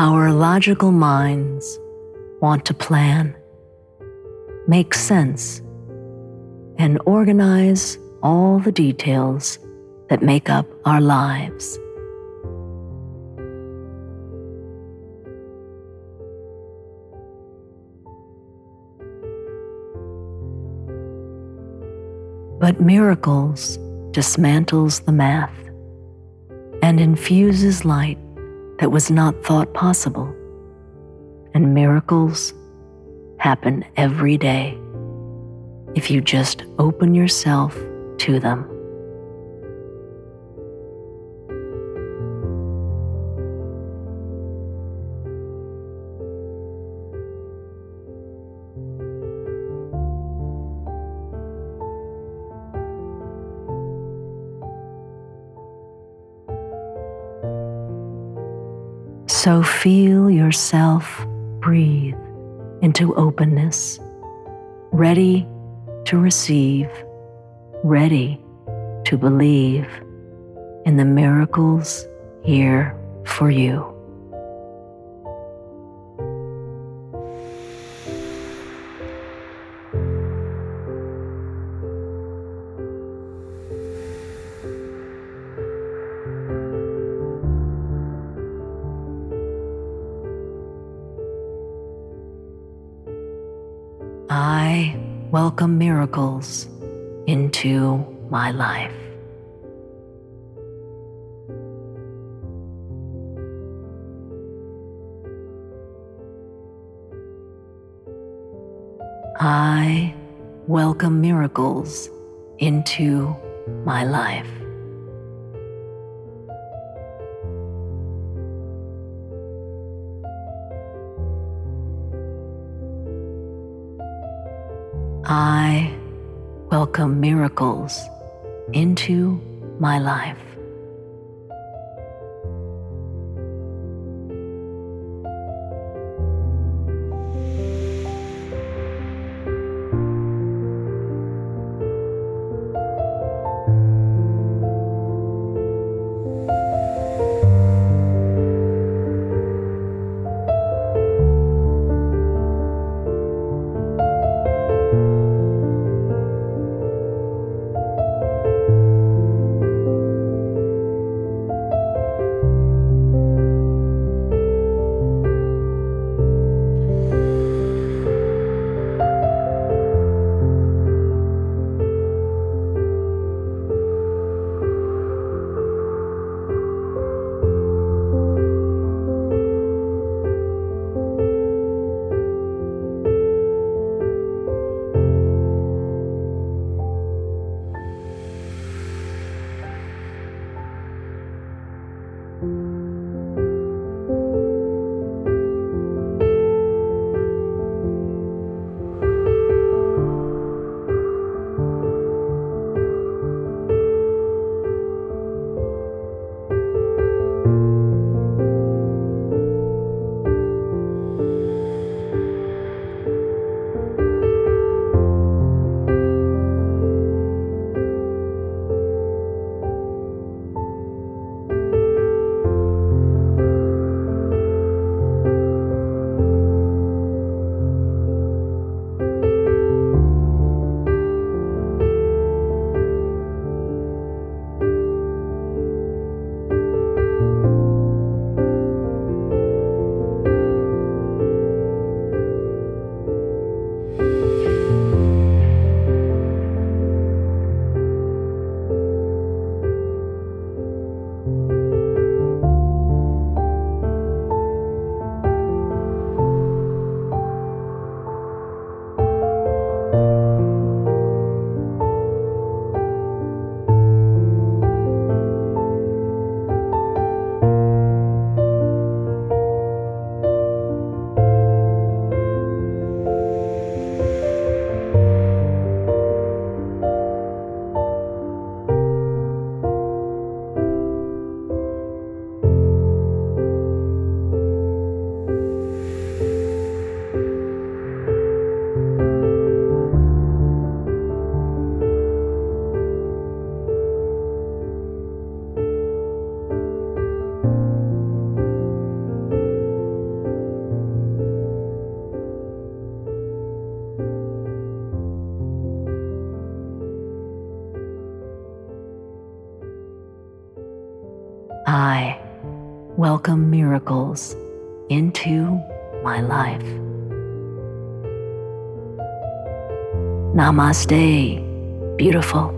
Our logical minds want to plan, make sense, and organize all the details that make up our lives. But miracles dismantles the math and infuses light that was not thought possible. And miracles happen every day if you just open yourself to them. So feel yourself breathe into openness, ready to receive, ready to believe in the miracles here for you. I welcome miracles into my life. I welcome miracles into my life. I welcome miracles into my life. I welcome miracles into my life. Namaste, beautiful.